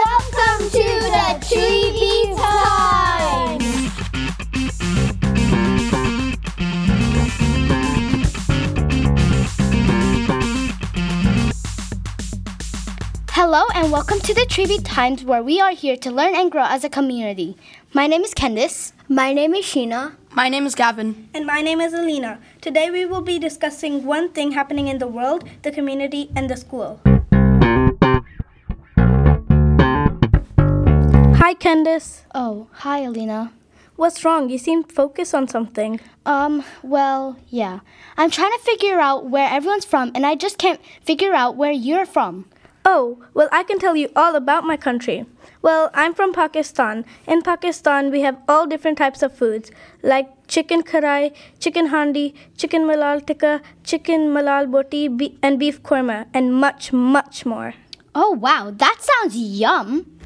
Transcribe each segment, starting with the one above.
Welcome to the Tree Time! Hello and welcome to the Tree Times where we are here to learn and grow as a community. My name is Candice. My name is Sheena. My name is Gavin. And my name is Alina. Today we will be discussing one thing happening in the world, the community, and the school. Hi, Candice. Oh, hi Alina. What's wrong? You seem focused on something. Um, well, yeah. I'm trying to figure out where everyone's from and I just can't figure out where you're from. Oh, well, I can tell you all about my country. Well, I'm from Pakistan. In Pakistan, we have all different types of foods like chicken karahi, chicken handi, chicken malai tikka, chicken malai boti, be- and beef korma, and much, much more. Oh, wow, that sounds yum.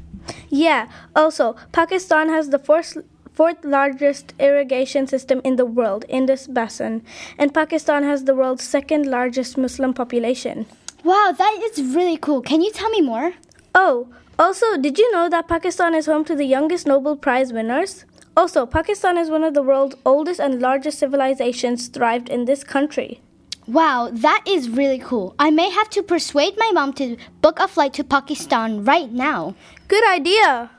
Yeah, also, Pakistan has the fourth, fourth largest irrigation system in the world, the Indus Basin, and Pakistan has the world's second largest Muslim population. Wow, that is really cool. Can you tell me more? Oh, also, did you know that Pakistan is home to the youngest Nobel Prize winners? Also, Pakistan is one of the world's oldest and largest civilizations thrived in this country. Wow, that is really cool. I may have to persuade my mom to book a flight to Pakistan right now. Good idea.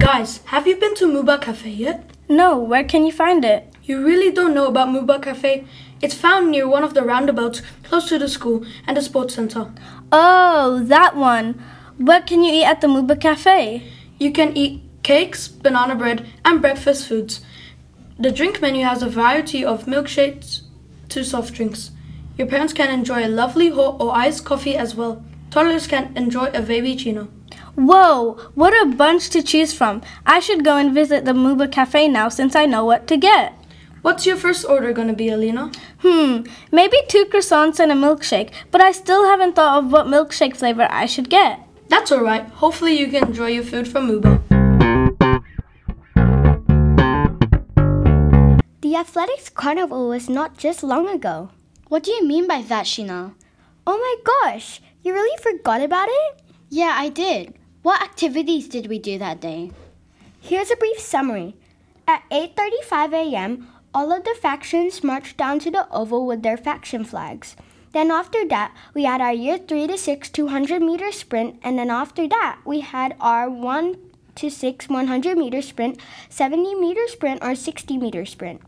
Guys, have you been to Mooba Cafe yet? No, where can you find it? You really don't know about Mooba Cafe? It's found near one of the roundabouts close to the school and the sports center. Oh, that one. What can you eat at the Mooba Cafe? You can eat cakes, banana bread, and breakfast foods. The drink menu has a variety of milkshakes to soft drinks. Your parents can enjoy a lovely hot or iced coffee as well. Toddlers can enjoy a cappuccino. Whoa, what a bunch to choose from. I should go and visit the Mooba Cafe now since I know what to get. What's your first order gonna be, Alina? Hmm, maybe two croissants and a milkshake, but I still haven't thought of what milkshake flavor I should get. That's alright. Hopefully, you can enjoy your food from Mooba. Athletics Carnival was not just long ago. What do you mean by that, Sheena? Oh my gosh, you really forgot about it? Yeah, I did. What activities did we do that day? Here's a brief summary. At 8:35 a.m., all of the factions marched down to the oval with their faction flags. Then after that, we had our year 3 to 6 200 meter sprint and then after that, we had our 1 to 6 100 meter sprint, 70 meter sprint or 60 meter sprint.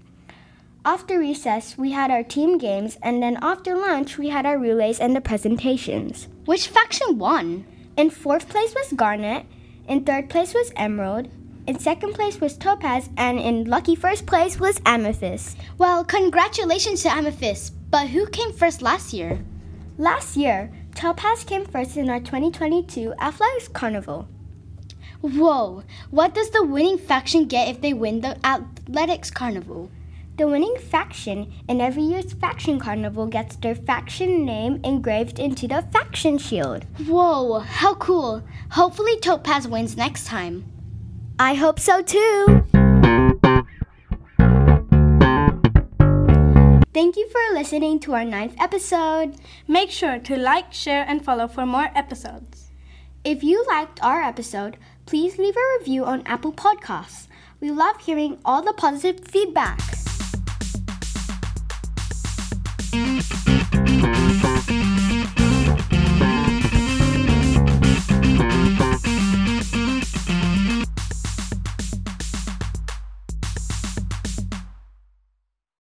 After recess, we had our team games, and then after lunch, we had our relays and the presentations. Which faction won? In fourth place was Garnet, in third place was Emerald, in second place was Topaz, and in lucky first place was Amethyst. Well, congratulations to Amethyst, but who came first last year? Last year, Topaz came first in our 2022 Athletics Carnival. Whoa, what does the winning faction get if they win the Athletics Carnival? The winning faction in every year's faction carnival gets their faction name engraved into the faction shield. Whoa, how cool! Hopefully, Topaz wins next time. I hope so too! Thank you for listening to our ninth episode. Make sure to like, share, and follow for more episodes. If you liked our episode, please leave a review on Apple Podcasts. We love hearing all the positive feedbacks. Thank you.